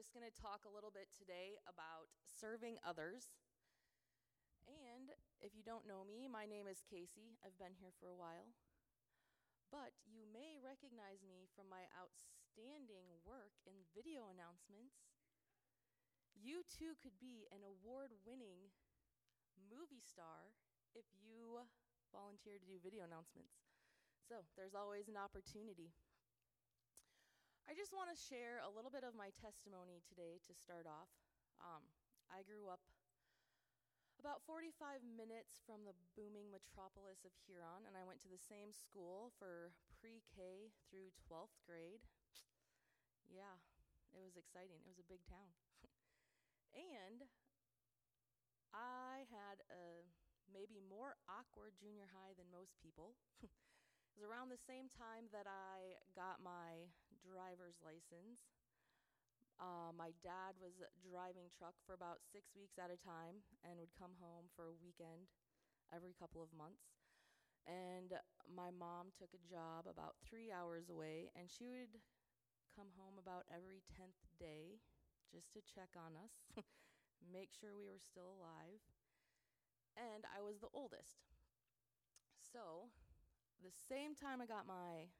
just going to talk a little bit today about serving others. And if you don't know me, my name is Casey. I've been here for a while. But you may recognize me from my outstanding work in video announcements. You too could be an award winning movie star if you volunteer to do video announcements. So there's always an opportunity. I just want to share a little bit of my testimony today to start off. Um, I grew up about 45 minutes from the booming metropolis of Huron, and I went to the same school for pre K through 12th grade. Yeah, it was exciting. It was a big town. and I had a maybe more awkward junior high than most people. It was around the same time that I got my driver's license. Uh, my dad was driving truck for about six weeks at a time and would come home for a weekend every couple of months. And my mom took a job about three hours away, and she would come home about every 10th day just to check on us, make sure we were still alive. And I was the oldest. So the same time I got my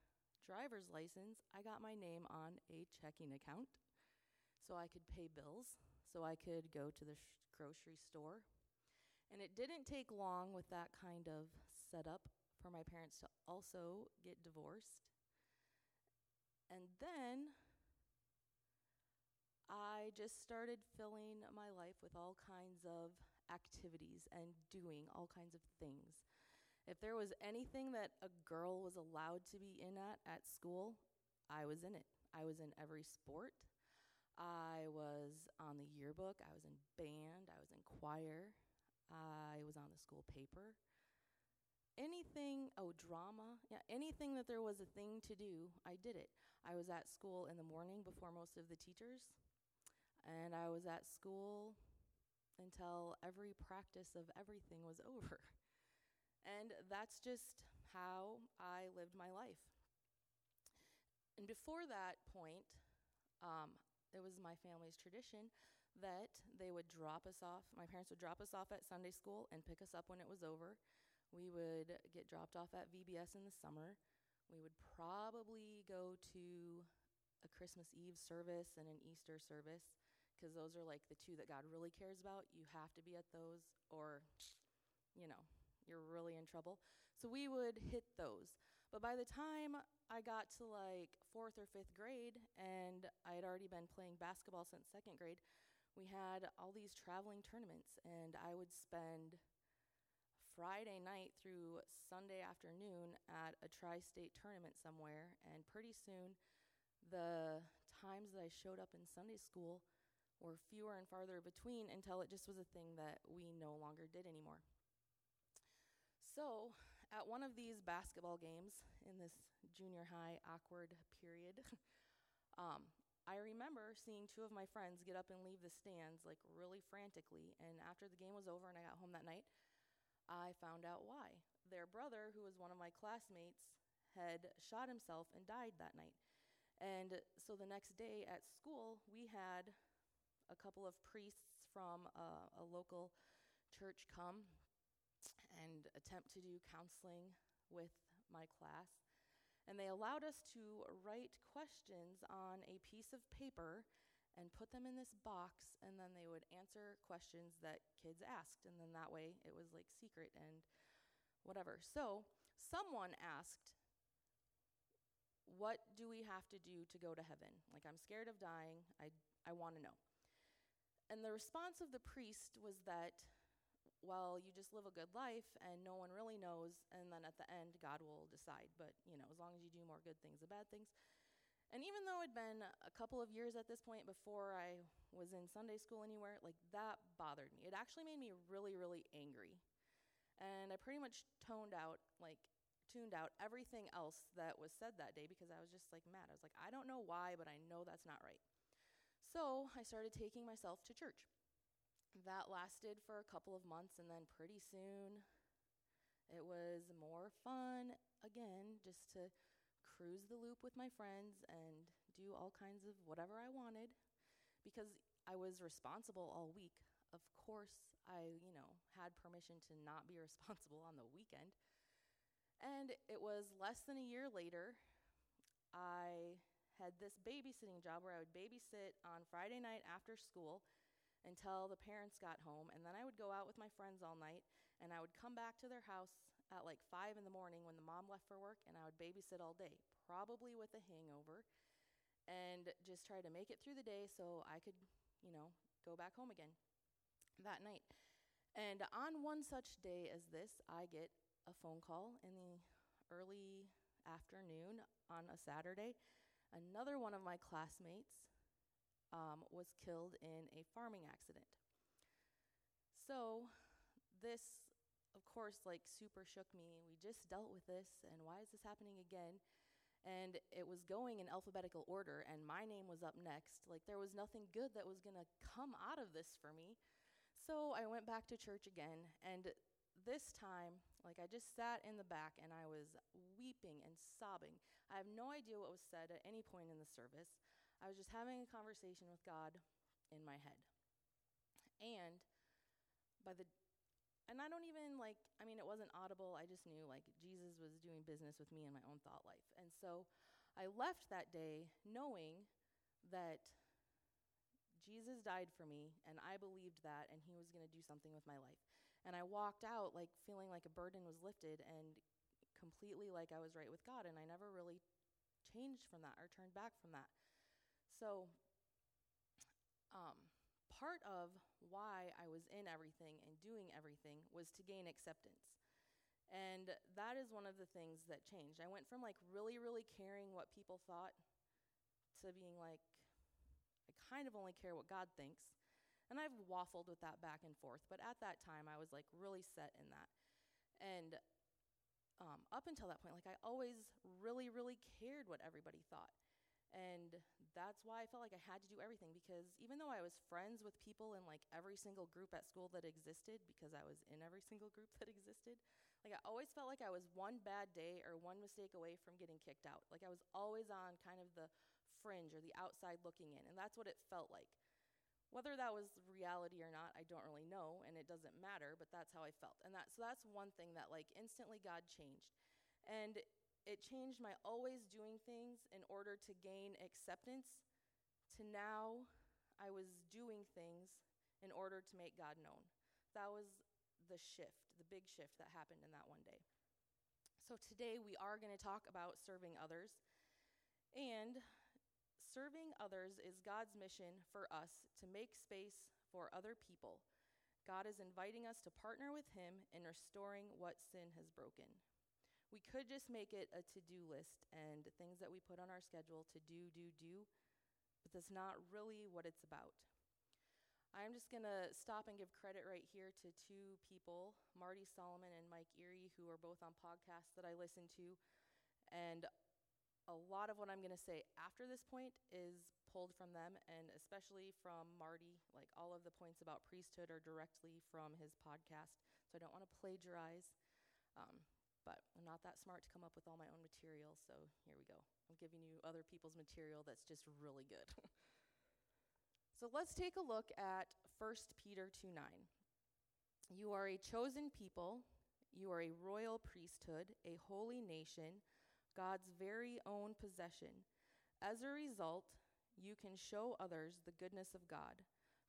driver's license, I got my name on a checking account so I could pay bills, so I could go to the sh- grocery store. And it didn't take long with that kind of setup for my parents to also get divorced. And then I just started filling my life with all kinds of activities and doing all kinds of things. If there was anything that a girl was allowed to be in at at school, I was in it. I was in every sport. I was on the yearbook. I was in band. I was in choir. I was on the school paper. Anything, oh, drama, yeah, anything that there was a thing to do, I did it. I was at school in the morning before most of the teachers, and I was at school until every practice of everything was over. And that's just how I lived my life. And before that point, um, it was my family's tradition that they would drop us off. My parents would drop us off at Sunday school and pick us up when it was over. We would get dropped off at VBS in the summer. We would probably go to a Christmas Eve service and an Easter service because those are like the two that God really cares about. You have to be at those, or, you know, you're really in trouble. So we would hit those. But by the time I got to like fourth or fifth grade, and I had already been playing basketball since second grade, we had all these traveling tournaments, and I would spend Friday night through Sunday afternoon at a tri state tournament somewhere, and pretty soon the times that I showed up in Sunday school were fewer and farther between until it just was a thing that we no longer did anymore. So, at one of these basketball games in this junior high awkward period, um, I remember seeing two of my friends get up and leave the stands like really frantically. And after the game was over and I got home that night, I found out why. Their brother, who was one of my classmates, had shot himself and died that night. And so the next day at school, we had a couple of priests from a, a local church come and attempt to do counseling with my class. And they allowed us to write questions on a piece of paper and put them in this box, and then they would answer questions that kids asked. And then that way it was like secret and whatever. So someone asked, What do we have to do to go to heaven? Like, I'm scared of dying. I, I want to know. And the response of the priest was that well, you just live a good life and no one really knows, and then at the end, God will decide. But, you know, as long as you do more good things than bad things. And even though it'd been a couple of years at this point before I was in Sunday school anywhere, like that bothered me. It actually made me really, really angry. And I pretty much toned out, like, tuned out everything else that was said that day because I was just like mad. I was like, I don't know why, but I know that's not right. So I started taking myself to church that lasted for a couple of months, and then pretty soon it was more fun again, just to cruise the loop with my friends and do all kinds of whatever I wanted. because I was responsible all week. Of course, I, you know, had permission to not be responsible on the weekend. And it was less than a year later, I had this babysitting job where I would babysit on Friday night after school until the parents got home. And then I would go out with my friends all night, and I would come back to their house at like 5 in the morning when the mom left for work, and I would babysit all day, probably with a hangover, and just try to make it through the day so I could, you know, go back home again that night. And on one such day as this, I get a phone call in the early afternoon on a Saturday. Another one of my classmates um, was killed in a farming accident. So, this, of course, like super shook me. We just dealt with this, and why is this happening again? And it was going in alphabetical order, and my name was up next. Like, there was nothing good that was gonna come out of this for me. So I went back to church again, and this time, like I just sat in the back and I was weeping and sobbing. I have no idea what was said at any point in the service. I was just having a conversation with God in my head. And by the and I don't even like I mean it wasn't audible. I just knew like Jesus was doing business with me in my own thought life. And so I left that day knowing that Jesus died for me, and I believed that, and He was going to do something with my life. And I walked out like feeling like a burden was lifted and completely like I was right with God, and I never really changed from that or turned back from that. So, um, part of why I was in everything and doing everything was to gain acceptance. And that is one of the things that changed. I went from like really, really caring what people thought to being like, I kind of only care what God thinks. And I've waffled with that back and forth, but at that time I was like really set in that. And um, up until that point, like I always really, really cared what everybody thought. And that's why I felt like I had to do everything because even though I was friends with people in like every single group at school that existed, because I was in every single group that existed, like I always felt like I was one bad day or one mistake away from getting kicked out. Like I was always on kind of the fringe or the outside looking in. And that's what it felt like. Whether that was reality or not, I don't really know, and it doesn't matter, but that's how I felt. And that, so that's one thing that, like, instantly God changed. And it changed my always doing things in order to gain acceptance to now I was doing things in order to make God known. That was the shift, the big shift that happened in that one day. So today we are going to talk about serving others. And Serving others is God's mission for us to make space for other people. God is inviting us to partner with Him in restoring what sin has broken. We could just make it a to do list and things that we put on our schedule to do, do, do, but that's not really what it's about. I'm just going to stop and give credit right here to two people, Marty Solomon and Mike Erre, who are both on podcasts that I listen to. And a lot of what I'm going to say after this point is pulled from them, and especially from Marty. Like all of the points about priesthood are directly from his podcast, so I don't want to plagiarize. Um, but I'm not that smart to come up with all my own material, so here we go. I'm giving you other people's material that's just really good. so let's take a look at 1 Peter 2 9. You are a chosen people, you are a royal priesthood, a holy nation God's very own possession. As a result, you can show others the goodness of God,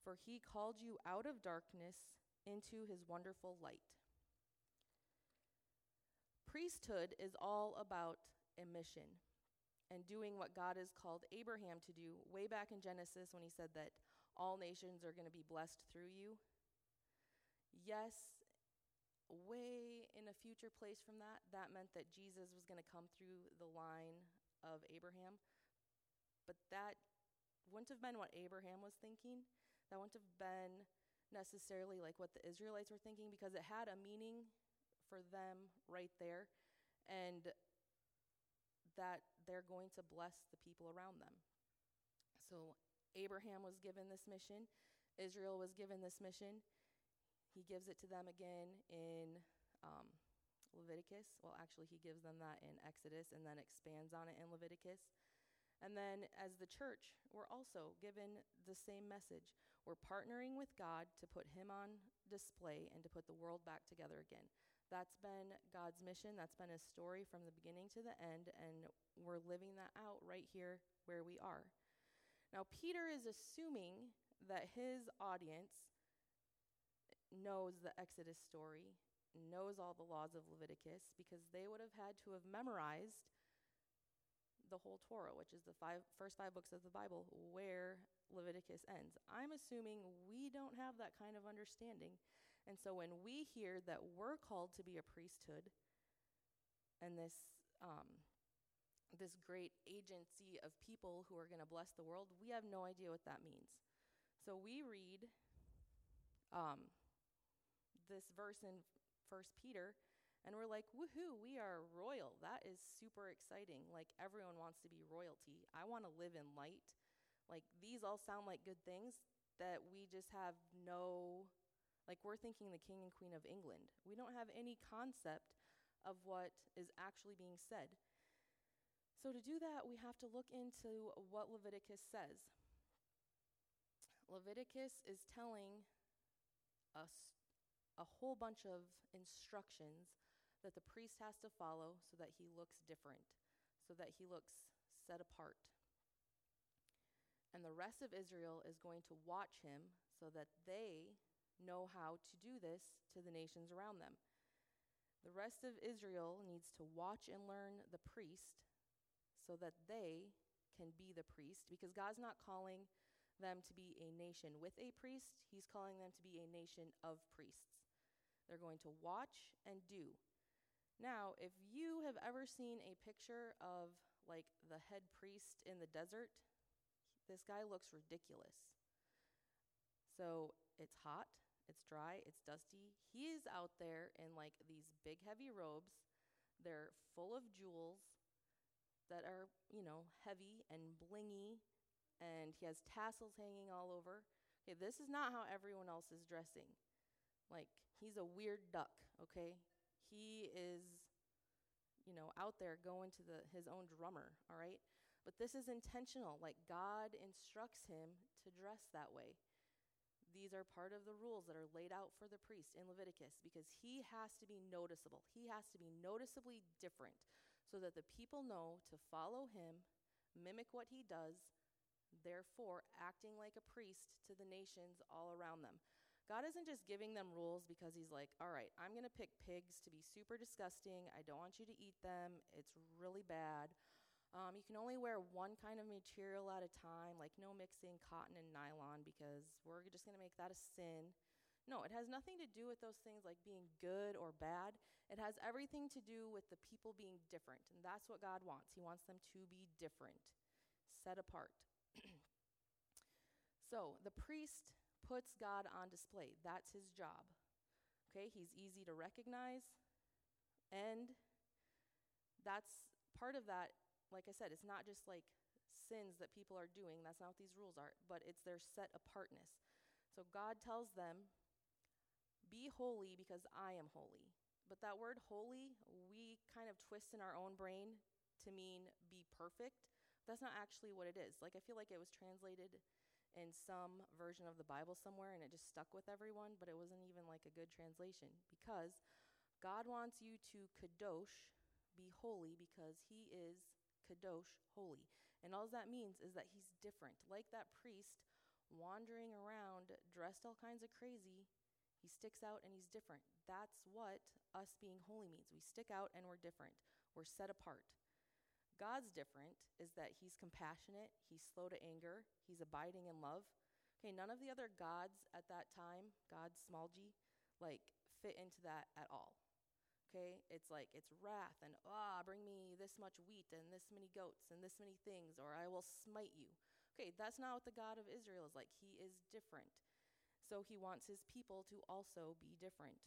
for he called you out of darkness into his wonderful light. Priesthood is all about a mission and doing what God has called Abraham to do way back in Genesis when he said that all nations are going to be blessed through you. Yes, way in a future place from that, that meant that Jesus was going to come through the line of Abraham. But that wouldn't have been what Abraham was thinking. That wouldn't have been necessarily like what the Israelites were thinking because it had a meaning for them right there and that they're going to bless the people around them. So Abraham was given this mission, Israel was given this mission. He gives it to them again in um, Leviticus. Well, actually, he gives them that in Exodus and then expands on it in Leviticus. And then as the church, we're also given the same message. We're partnering with God to put Him on display and to put the world back together again. That's been God's mission. That's been His story from the beginning to the end, and we're living that out right here where we are. Now, Peter is assuming that his audience knows the Exodus story, knows all the laws of Leviticus, because they would have had to have memorized the whole Torah, which is the five, first five books of the Bible, where Leviticus ends. I'm assuming we don't have that kind of understanding. And so when we hear that we're called to be a priesthood and this, um, this great agency of people who are going to bless the world, we have no idea what that means. So we read um, this verse in First Peter and we're like, woohoo, we are royal. That is super exciting. Like, everyone wants to be royalty. I want to live in light. Like, these all sound like good things that we just have no, like, we're thinking the king and queen of England. We don't have any concept of what is actually being said. So, to do that, we have to look into what Leviticus says. Leviticus is telling us a whole bunch of instructions that the priest has to follow so that he looks different, so that he looks set apart. And the rest of Israel is going to watch him so that they know how to do this to the nations around them. The rest of Israel needs to watch and learn the priest so that they can be the priest because God's not calling them to be a nation with a priest, He's calling them to be a nation of priests. They're going to watch and do. Now, if you have ever seen a picture of like the head priest in the desert, this guy looks ridiculous. So it's hot, it's dry, it's dusty. He's out there in like these big heavy robes. They're full of jewels that are, you know, heavy and blingy, and he has tassels hanging all over. Okay, this is not how everyone else is dressing. Like, he's a weird duck, okay? he is, you know, out there going to the, his own drummer, all right? But this is intentional. Like God instructs him to dress that way. These are part of the rules that are laid out for the priest in Leviticus because he has to be noticeable. He has to be noticeably different so that the people know to follow him, mimic what he does, therefore acting like a priest to the nations all around them. God isn't just giving them rules because He's like, all right, I'm going to pick pigs to be super disgusting. I don't want you to eat them. It's really bad. Um, you can only wear one kind of material at a time, like no mixing cotton and nylon because we're just going to make that a sin. No, it has nothing to do with those things like being good or bad. It has everything to do with the people being different. And that's what God wants. He wants them to be different, set apart. so the priest puts God on display. That's his job. Okay, he's easy to recognize. And that's part of that, like I said, it's not just like sins that people are doing. That's not what these rules are, but it's their set apartness. So God tells them, Be holy because I am holy. But that word holy, we kind of twist in our own brain to mean be perfect. That's not actually what it is. Like, I feel like it was translated in some version of the Bible somewhere and it just stuck with everyone, but it wasn't even like a good translation because God wants you to kadosh, be holy, because he is kadosh, holy. And all that means is that he's different. Like that priest wandering around dressed all kinds of crazy, he sticks out and he's different. That's what us being holy means. We stick out and we're different, we're set apart. God's different is that he's compassionate, he's slow to anger, he's abiding in love. Okay, none of the other gods at that time, God small g, like fit into that at all. Okay, it's like it's wrath and ah, bring me this much wheat and this many goats and this many things, or I will smite you. Okay, that's not what the God of Israel is like. He is different. So he wants his people to also be different.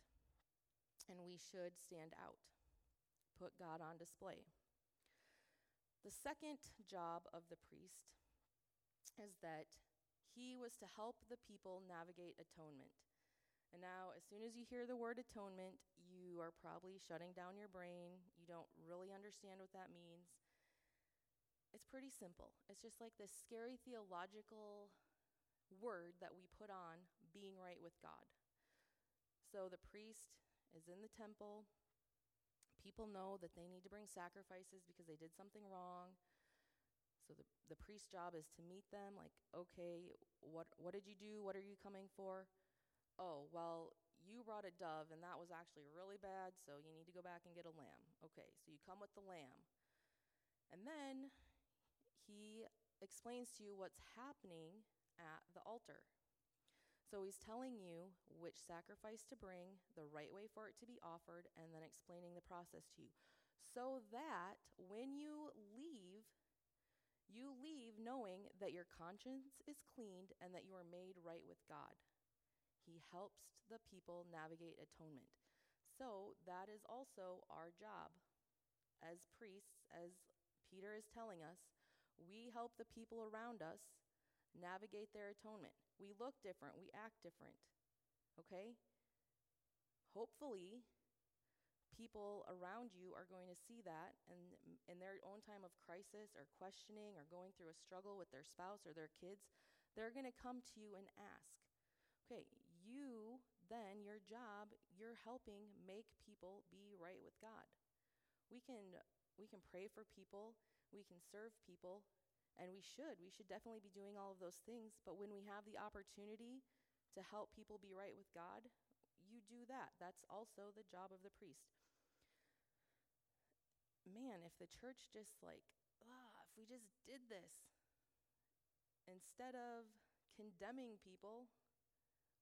And we should stand out, put God on display. The second job of the priest is that he was to help the people navigate atonement. And now, as soon as you hear the word atonement, you are probably shutting down your brain. You don't really understand what that means. it's pretty simple. It's just like this scary theological word that we put on being right with God. So the priest is in the temple. People know that they need to bring sacrifices because they did something wrong. So the, the priest's job is to meet them, like, okay, what, what did you do? What are you coming for? Oh, well, you brought a dove, and that was actually really bad, so you need to go back and get a lamb. Okay, so you come with the lamb. And then he explains to you what's happening at the altar. So he's telling you which sacrifice to bring, the right way for it to be offered, and then explaining the process to you. So that when you leave, you leave knowing that your conscience is cleaned and that you are made right with God. He helps the people navigate atonement. So that is also our job as priests, as Peter is telling us. We help the people around us navigate their atonement. We look different, we act different. Okay? Hopefully, people around you are going to see that and in their own time of crisis or questioning or going through a struggle with their spouse or their kids, they're going to come to you and ask. Okay, you then your job, you're helping make people be right with God. We can we can pray for people, we can serve people, and we should. We should definitely be doing all of those things, but when we have the opportunity to help people be right with God, you do that. That's also the job of the priest man, if the church just like, ah, if we just did this, instead of condemning people,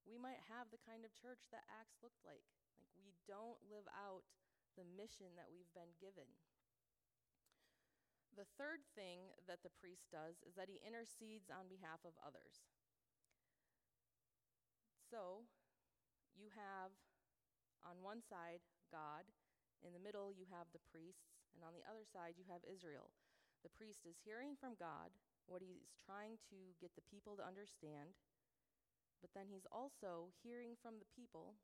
we might have the kind of church that Acts looked like. Like, we don't live out the mission that we've been given. The third thing that the priest does is that he intercedes on behalf of others. So, you have on one side God, in the middle, you have the priests, and on the other side, you have Israel. The priest is hearing from God what he's trying to get the people to understand, but then he's also hearing from the people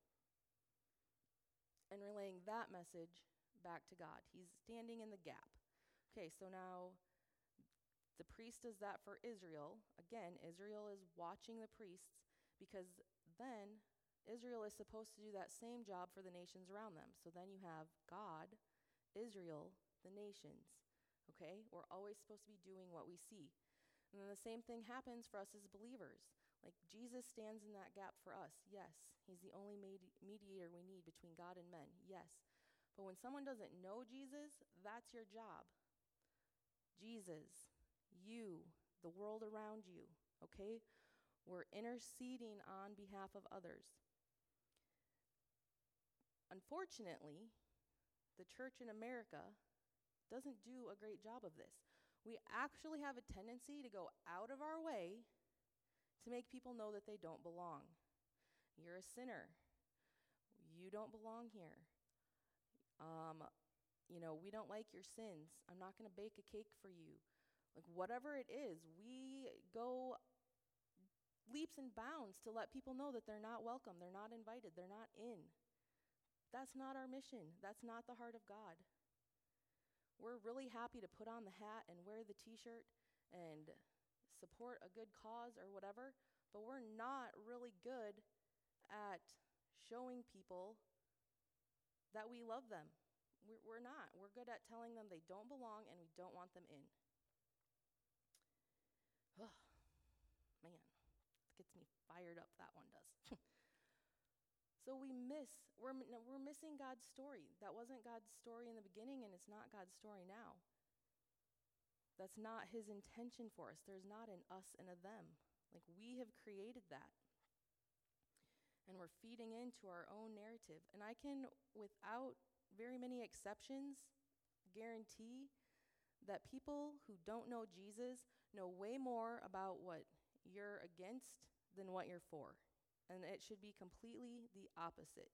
and relaying that message back to God. He's standing in the gap. Okay, so now the priest does that for Israel. Again, Israel is watching the priests because then Israel is supposed to do that same job for the nations around them. So then you have God Israel, the nations. Okay? We're always supposed to be doing what we see. And then the same thing happens for us as believers. Like Jesus stands in that gap for us. Yes. He's the only med- mediator we need between God and men. Yes. But when someone doesn't know Jesus, that's your job. Jesus, you, the world around you, okay? We're interceding on behalf of others. Unfortunately, the church in America doesn't do a great job of this. We actually have a tendency to go out of our way make people know that they don't belong. You're a sinner. You don't belong here. Um, you know, we don't like your sins. I'm not going to bake a cake for you. Like, whatever it is, we go leaps and bounds to let people know that they're not welcome, they're not invited, they're not in. That's not our mission. That's not the heart of God. We're really happy to put on the hat and wear the t shirt and support a good cause or whatever, but we're not really good at showing people that we love them. We're, we're not. We're good at telling them they don't belong and we don't want them in. Ugh, man, gets me fired up, that one does. So we miss, we're, we're missing God's story. That wasn't God's story in the beginning, and it's not God's story now. That's not his intention for us. There's not an us and a them. Like we have created that. And we're feeding into our own narrative. And I can, without very many exceptions, guarantee that people who don't know Jesus know way more about what you're against than what you're for and it should be completely the opposite.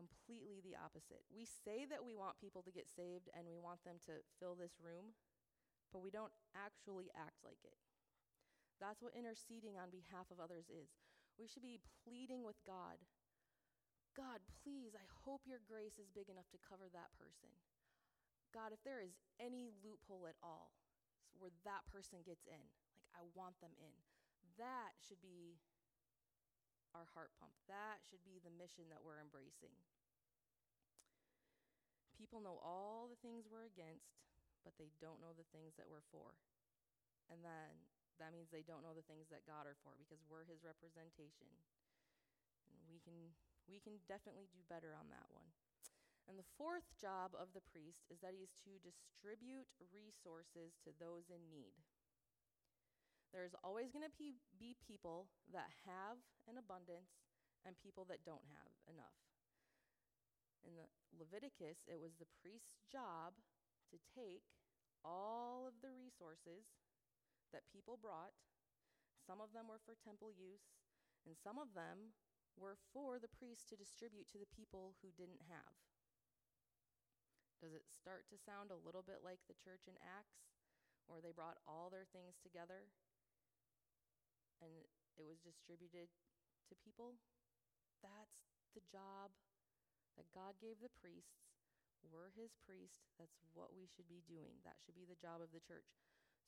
Completely the opposite. We say that we want people to get saved and we want them to fill this room, but we don't actually act like it. That's what interceding on behalf of others is. We should be pleading with God God, please, I hope your grace is big enough to cover that person. God, if there is any loophole at all where that person gets in, like I want them in, that should be our heart pump. That should be the mission that we're embracing. People know all the things we're against, but they don't know the things that we're for. And then that means they don't know the things that God are for because we're his representation. And we can we can definitely do better on that one. And the fourth job of the priest is that he's to distribute resources to those in need. There's always going to be, people that have an abundance and people that don't have enough. In the Leviticus, it was the priest's job to take all of the resources that people brought. Some of them were for temple use, and some of them were for the priest to distribute to the people who didn't have. Does it start to sound a little bit like the church in Acts, where they brought all their things together and it was distributed to people? That's the job that God gave the priests. We're his priest. That's what we should be doing. That should be the job of the church.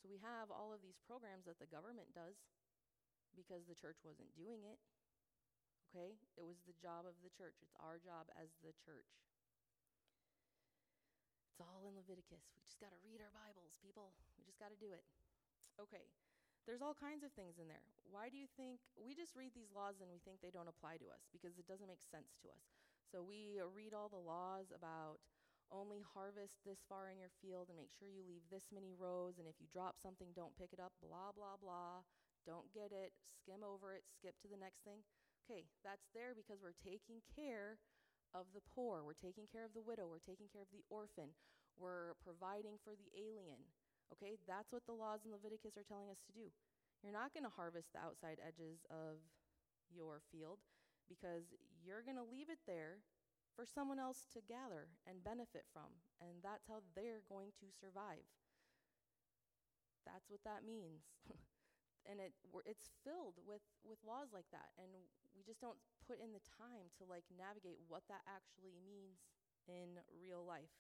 So we have all of these programs that the government does because the church wasn't doing it. Okay? It was the job of the church. It's our job as the church. It's all in Leviticus. We just got to read our Bibles, people. We just got to do it. Okay. There's all kinds of things in there. Why do you think we just read these laws and we think they don't apply to us because it doesn't make sense to us? So we read all the laws about only harvest this far in your field and make sure you leave this many rows and if you drop something don't pick it up blah blah blah don't get it skim over it skip to the next thing okay that's there because we're taking care of the poor. We're taking care of the widow. We're taking care of the orphan. We're providing for the alien. Okay? That's what the laws in Leviticus are telling us to do. You're not going to harvest the outside edges of your field because you're going to leave it there for someone else to gather and benefit from. And that's how they're going to survive. That's what that means. and it it's filled with with laws like that and we just don't put in the time to like navigate what that actually means in real life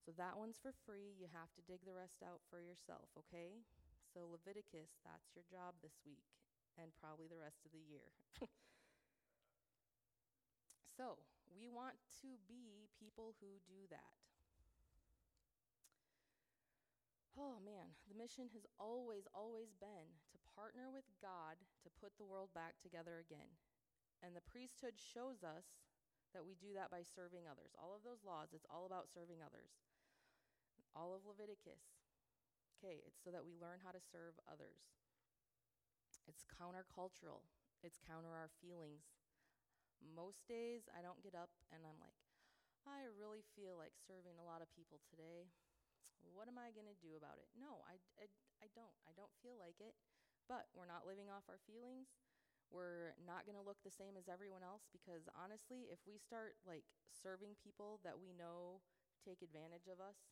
so that one's for free you have to dig the rest out for yourself okay so leviticus that's your job this week and probably the rest of the year so we want to be people who do that Oh man, the mission has always, always been to partner with God to put the world back together again. And the priesthood shows us that we do that by serving others. All of those laws, it's all about serving others. All of Leviticus. Okay, it's so that we learn how to serve others. It's countercultural, it's counter our feelings. Most days I don't get up and I'm like, I really feel like serving a lot of people today what am I going to do about it? No, I, I, I don't. I don't feel like it. But we're not living off our feelings. We're not going to look the same as everyone else because honestly, if we start like serving people that we know take advantage of us,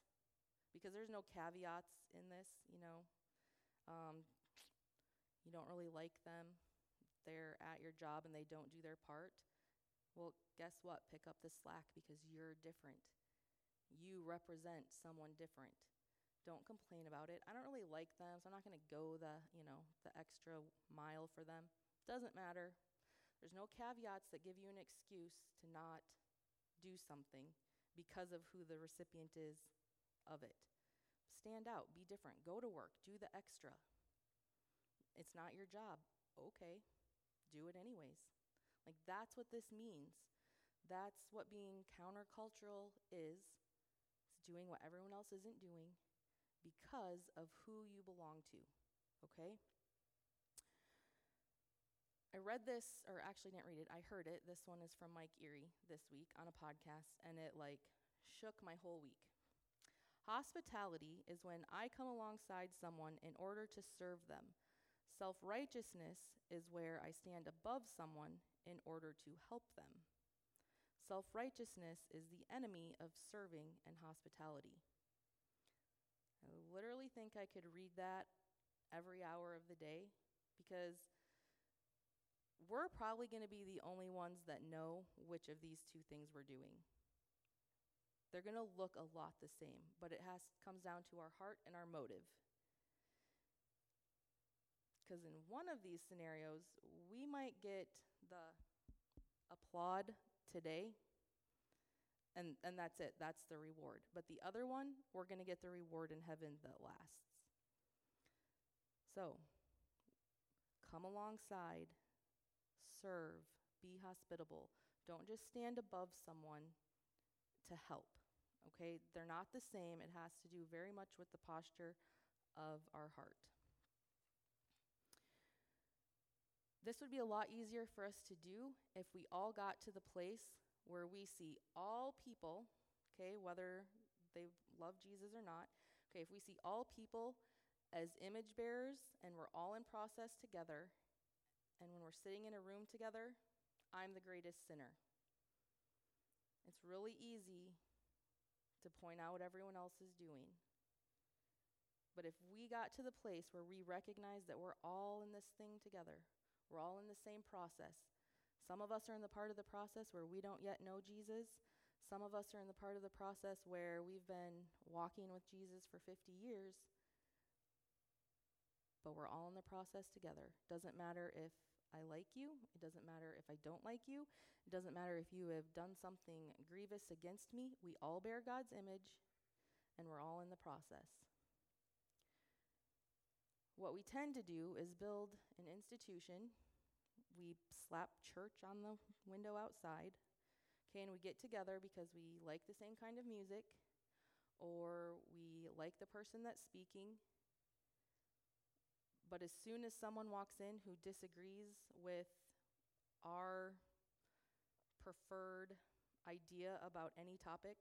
because there's no caveats in this, you know, um, you don't really like them, they're at your job and they don't do their part. Well, guess what? Pick up the slack because you're different you represent someone different. Don't complain about it. I don't really like them, so I'm not going to go the, you know, the extra mile for them. Doesn't matter. There's no caveats that give you an excuse to not do something because of who the recipient is of it. Stand out, be different, go to work, do the extra. It's not your job. Okay, do it anyways. Like, that's what this means. That's what being countercultural is It's doing what everyone else isn't doing because of who you belong to. Okay? I read this, or actually didn't read it, I heard it. This one is from Mike Erre this week on a podcast, and it like shook my whole week. Hospitality is when I come alongside someone in order to serve them. Self righteousness is where I stand above someone in order to help them. Self righteousness is the enemy of serving and hospitality. I literally think I could read that every hour of the day because we're probably going to be the only ones that know which of these two things we're doing. They're going to look a lot the same, but it has comes down to our heart and our motive. Because in one of these scenarios, we might get the applaud today, and, and that's it. That's the reward. But the other one, we're going to get the reward in heaven that lasts. So, come alongside, serve, be hospitable. Don't just stand above someone to help. Okay? They're not the same. It has to do very much with the posture of our heart. This would be a lot easier for us to do if we all got to the place where we see all people, okay, whether they love Jesus or not, okay, if we see all people as image bearers and we're all in process together, and when we're sitting in a room together, I'm the greatest sinner. It's really easy to point out what everyone else is doing. But if we got to the place where we recognize that we're all in this thing together, we're all in the same process. Some of us are in the part of the process where we don't yet know Jesus. Some of us are in the part of the process where we've been walking with Jesus for 50 years. But we're all in the process together. Doesn't matter if I like you. It doesn't matter if I don't like you. It doesn't matter if you have done something grievous against me. We all bear God's image, and we're all in the process. What we tend to do is build an institution. We slap church on the window outside. Okay, and we get together because we like the same kind of music or we like the person that's speaking. But as soon as someone walks in who disagrees with our preferred idea about any topic,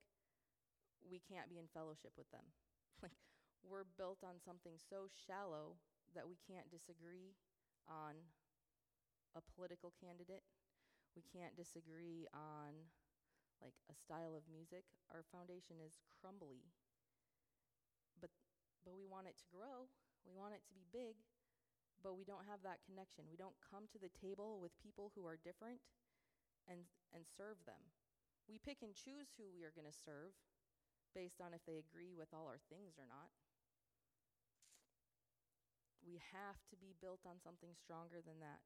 we can't be in fellowship with them. Like, we're built on something so shallow that we can't disagree on a political candidate. We can't disagree on like a style of music. Our foundation is crumbly. But but we want it to grow. We want it to be big, but we don't have that connection. We don't come to the table with people who are different and and serve them. We pick and choose who we are going to serve based on if they agree with all our things or not. We have to be built on something stronger than that.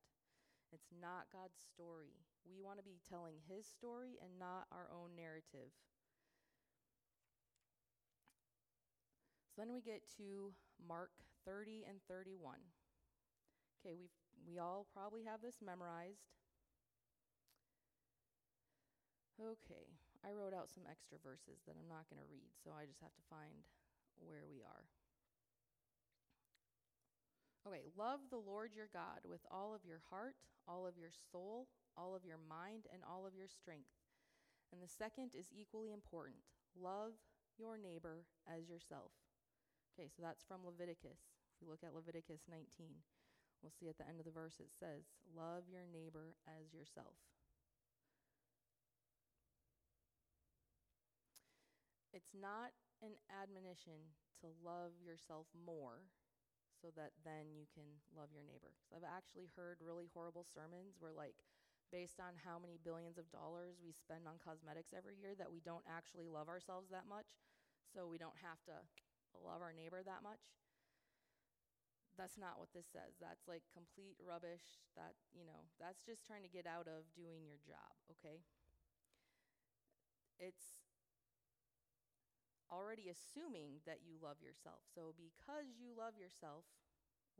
It's not God's story. We want to be telling His story and not our own narrative. So then we get to Mark 30 and 31. Okay, we we all probably have this memorized. Okay, I wrote out some extra verses that I'm not going to read, so I just have to find where we are. Okay, love the Lord your God with all of your heart, all of your soul, all of your mind, and all of your strength. And the second is equally important love your neighbor as yourself. Okay, so that's from Leviticus. If we look at Leviticus 19, we'll see at the end of the verse it says, Love your neighbor as yourself. It's not an admonition to love yourself more so that then you can love your neighbor. So I've actually heard really horrible sermons where, like, based on how many billions of dollars we spend on cosmetics every year, that we don't actually love ourselves that much, so we don't have to love our neighbor that much. That's not what this says. That's like complete rubbish. That, you know, that's just trying to get out of doing your job, okay? It's already assuming that you love yourself. So, because you love yourself,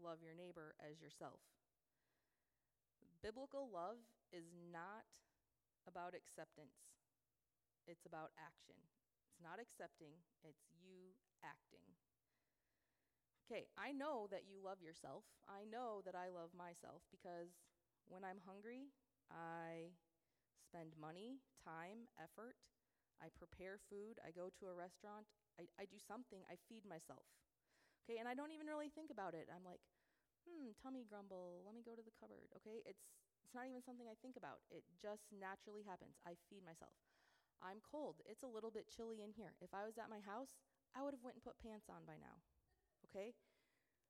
love your neighbor as yourself. Biblical love is not about acceptance, it's about action. It's not accepting, it's you acting. Okay, I know that you love yourself. I know that I love myself because when I'm hungry, I spend money, time, effort I prepare food, I go to a restaurant, I, I do something, I feed myself. Okay, and I don't even really think about it. I'm like, hmm, tummy grumble, let me go to the cupboard. Okay, it's it's not even something I think about. It just naturally happens. I feed myself. I'm cold. It's a little bit chilly in here. If I was at my house, I would have went and put pants on by now. Okay?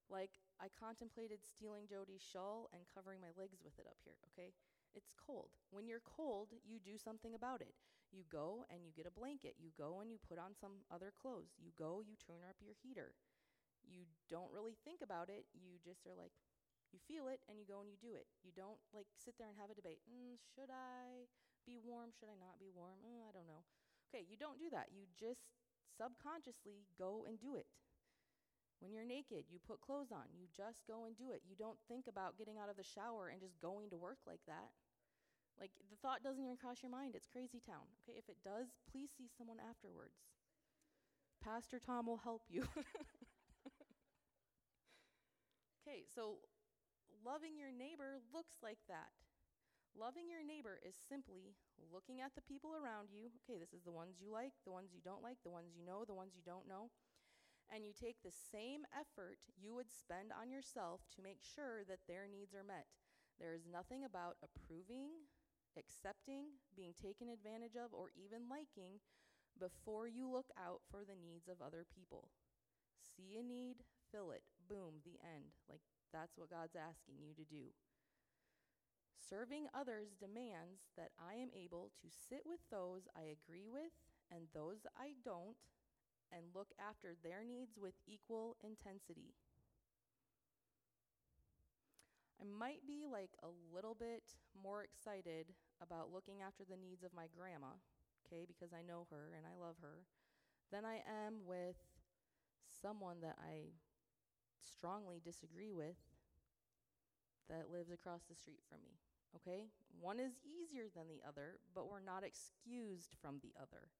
Like I contemplated stealing Jody's shawl and covering my legs with it up here, okay? It's cold. When you're cold, you do something about it. You go and you get a blanket. You go and you put on some other clothes. You go, you turn up your heater. You don't really think about it. You just are like, you feel it and you go and you do it. You don't like sit there and have a debate. Mm, should I be warm? Should I not be warm? Mm, I don't know. Okay, you don't do that. You just subconsciously go and do it. When you're naked, you put clothes on. You just go and do it. You don't think about getting out of the shower and just going to work like that. Like the thought doesn't even cross your mind. It's crazy town. Okay, if it does, please see someone afterwards. Pastor Tom will help you. okay, so loving your neighbor looks like that. Loving your neighbor is simply looking at the people around you. Okay, this is the ones you like, the ones you don't like, the ones you know, the ones you don't know. And you take the same effort you would spend on yourself to make sure that their needs are met. There is nothing about approving, accepting, being taken advantage of, or even liking before you look out for the needs of other people. See a need, fill it. Boom, the end. Like that's what God's asking you to do. Serving others demands that I am able to sit with those I agree with and those I don't and look after their needs with equal intensity. I might be like a little bit more excited about looking after the needs of my grandma, okay, because I know her and I love her, than I am with someone that I strongly disagree with that lives across the street from me okay? One is easier than the other, but we're not excused from the other.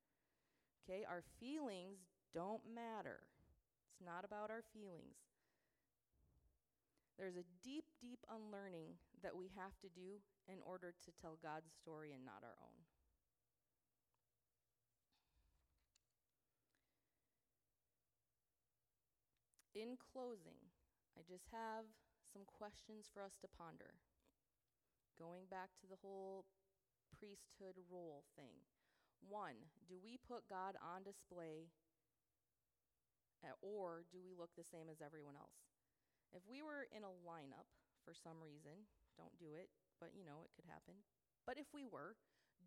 Okay? Our feelings don't matter. It's not about our feelings. There's a deep, deep unlearning that we have to do in order to tell God's story and not our own. In closing, I just have some questions for us to ponder going back to the whole priesthood role thing. One, do we put God on display or do we look the same as everyone else? If we were in a lineup for some reason, don't do it, but you know, it could happen. But if we were,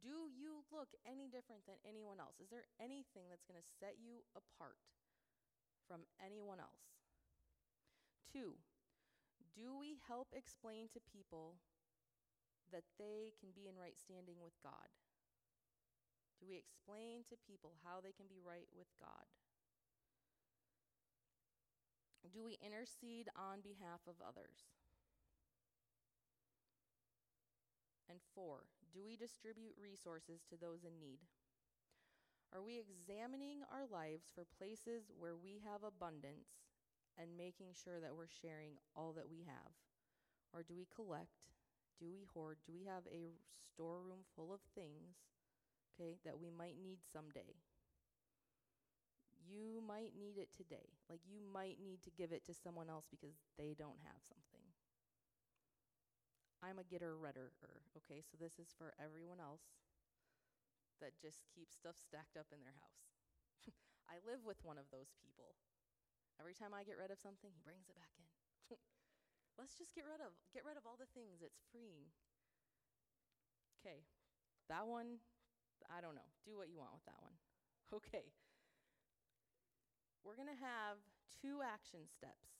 do you look any different than anyone else? Is there anything that's going to set you apart from anyone else? Two, do we help explain to people that they can be in right standing with God? Do we explain to people how they can be right with God? Do we intercede on behalf of others? And four, do we distribute resources to those in need? Are we examining our lives for places where we have abundance and making sure that we're sharing all that we have? Or do we collect do we hoard? Do we have a storeroom full of things, okay, that we might need someday? You might need it today. Like you might need to give it to someone else because they don't have something. I'm a getter redder, okay? So this is for everyone else that just keeps stuff stacked up in their house. I live with one of those people. Every time I get rid of something, he brings it back in. Let's just get rid of get rid of all the things. It's freeing. Okay. That one, I don't know. Do what you want with that one. Okay. We're going to have two action steps.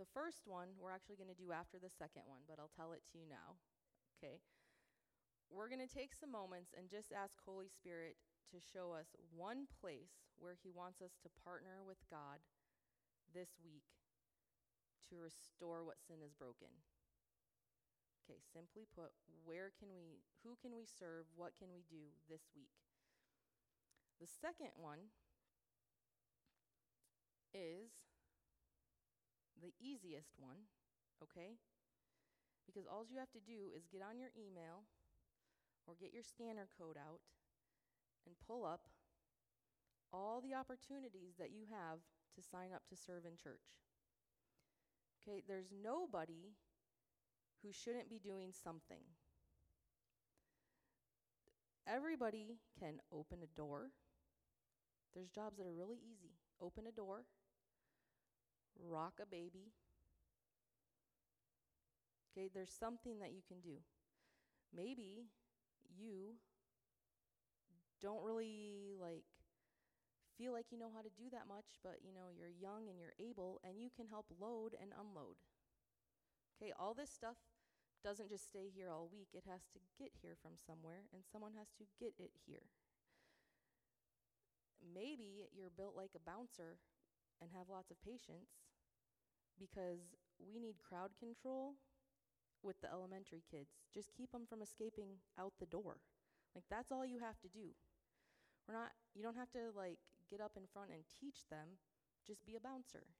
The first one we're actually going to do after the second one, but I'll tell it to you now. Okay. We're going to take some moments and just ask Holy Spirit to show us one place where He wants us to partner with God this week to restore what sin has broken. Okay, simply put, where can we who can we serve? What can we do this week? The second one is the easiest one, okay? Because all you have to do is get on your email or get your scanner code out and pull up all the opportunities that you have to sign up to serve in church. Okay, there's nobody who shouldn't be doing something. Everybody can open a door. There's jobs that are really easy. Open a door, rock a baby. Okay, there's something that you can do. Maybe you don't really like feel like you know how to do that much, but you know, you're young and you're able and you can help load and unload. Okay, all this stuff doesn't just stay here all week, it has to get here from somewhere, and someone has to get it here. Maybe you're built like a bouncer and have lots of patience because we need crowd control with the elementary kids. Just keep them from escaping out the door. Like, that's all you have to do. We're not, you don't have to like get up in front and teach them, just be a bouncer.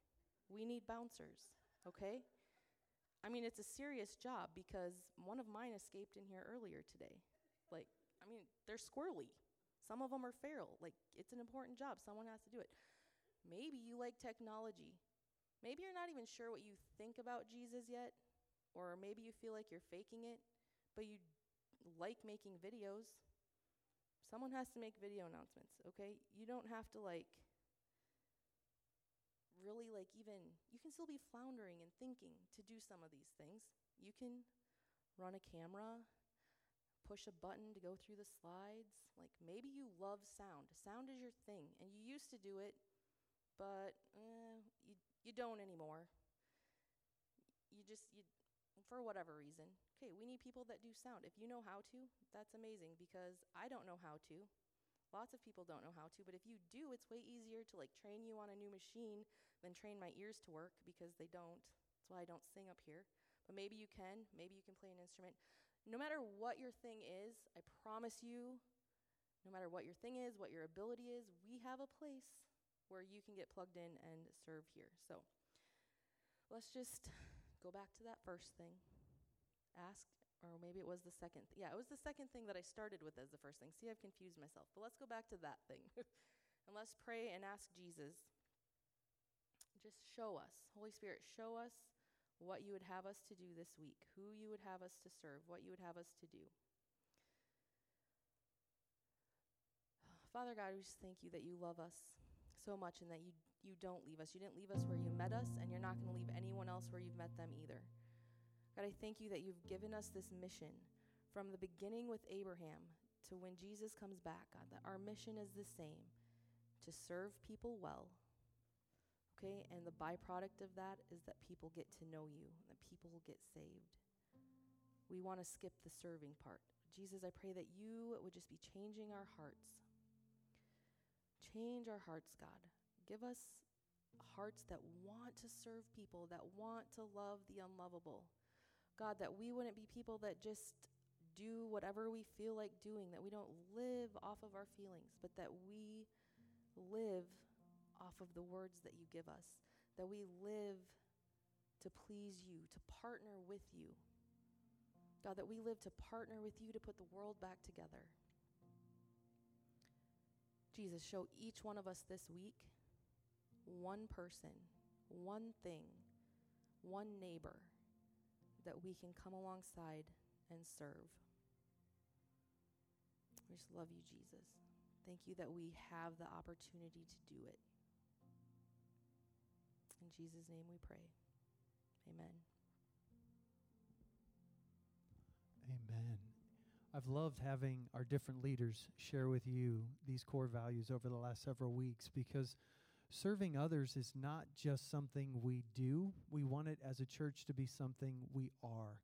We need bouncers, okay? I mean, it's a serious job because one of mine escaped in here earlier today. Like, I mean, they're squirrely. Some of them are feral. Like, it's an important job. Someone has to do it. Maybe you like technology. Maybe you're not even sure what you think about Jesus yet, or maybe you feel like you're faking it, but you like making videos. Someone has to make video announcements, okay? You don't have to like really like even you can still be floundering and thinking to do some of these things. You can run a camera, push a button to go through the slides. Like maybe you love sound. Sound is your thing and you used to do it, but eh, you you don't anymore. You just you for whatever reason. Okay, we need people that do sound. If you know how to, that's amazing because I don't know how to. Lots of people don't know how to, but if you do, it's way easier to like train you on a new machine than train my ears to work because they don't. That's why I don't sing up here. But maybe you can. Maybe you can play an instrument. No matter what your thing is, I promise you, no matter what your thing is, what your ability is, we have a place where you can get plugged in and serve here. So let's just go back to that first thing. Ask or maybe it was the second. Th- yeah, it was the second thing that I started with as the first thing. See, I've confused myself. But let's go back to that thing. and let's pray and ask Jesus. Just show us, Holy Spirit, show us what you would have us to do this week, who you would have us to serve, what you would have us to do. Father God, we just thank you that you love us so much and that you, you don't leave us. You didn't leave us where you met us, and you're not going to leave anyone else where you've met them either. God, I thank you that you've given us this mission from the beginning with Abraham to when Jesus comes back, God, that our mission is the same to serve people well. Okay, and the byproduct of that is that people get to know you, that people get saved. We want to skip the serving part. Jesus, I pray that you would just be changing our hearts. Change our hearts, God. Give us hearts that want to serve people, that want to love the unlovable. God, that we wouldn't be people that just do whatever we feel like doing, that we don't live off of our feelings, but that we live off of the words that you give us, that we live to please you, to partner with you. God, that we live to partner with you to put the world back together. Jesus, show each one of us this week one person, one thing, one neighbor that we can come alongside and serve. We just love you, Jesus. Thank you that we have the opportunity to do it. In Jesus' name we pray. Amen. Amen. I've loved having our different leaders share with you these core values over the last several weeks because serving others is not just something we do. We want it as a church to be something we are.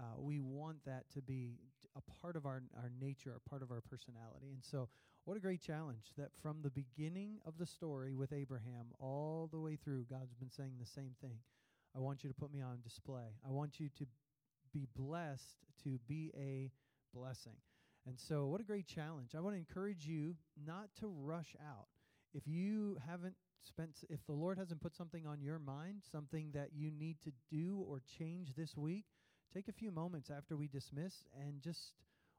Uh, we want that to be a part of our, our nature, a part of our personality. And so, what a great challenge that from the beginning of the story with Abraham all the way through, God's been saying the same thing. I want you to put me on display. I want you to be blessed to be a blessing. And so, what a great challenge. I want to encourage you not to rush out if you haven't spent, if the Lord hasn't put something on your mind, something that you need to do or change this week, take a few moments after we dismiss and just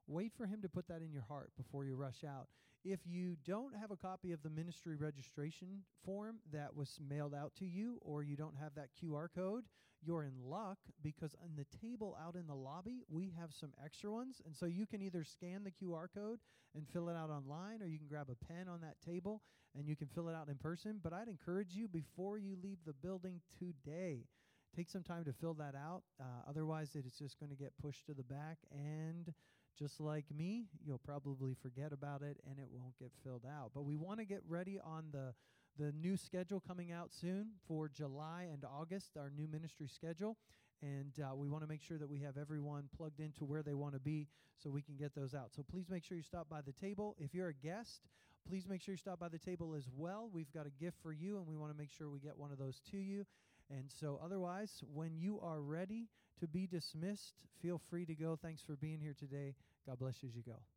wait for Him to put that in your heart before you rush out. If you don't have a copy of the ministry registration form that was mailed out to you, or you don't have that QR code, you're in luck because on the table out in the lobby, we have some extra ones. And so you can either scan the QR code and fill it out online, or you can grab a pen on that table and you can fill it out in person. But I'd encourage you before you leave the building today take some time to fill that out. Uh, otherwise, it's just going to get pushed to the back. And just like me, you'll probably forget about it and it won't get filled out. But we want to get ready on the the new schedule coming out soon for July and August, our new ministry schedule. And uh, we want to make sure that we have everyone plugged into where they want to be so we can get those out. So please make sure you stop by the table. If you're a guest, please make sure you stop by the table as well. We've got a gift for you, and we want to make sure we get one of those to you. And so, otherwise, when you are ready to be dismissed, feel free to go. Thanks for being here today. God bless you as you go.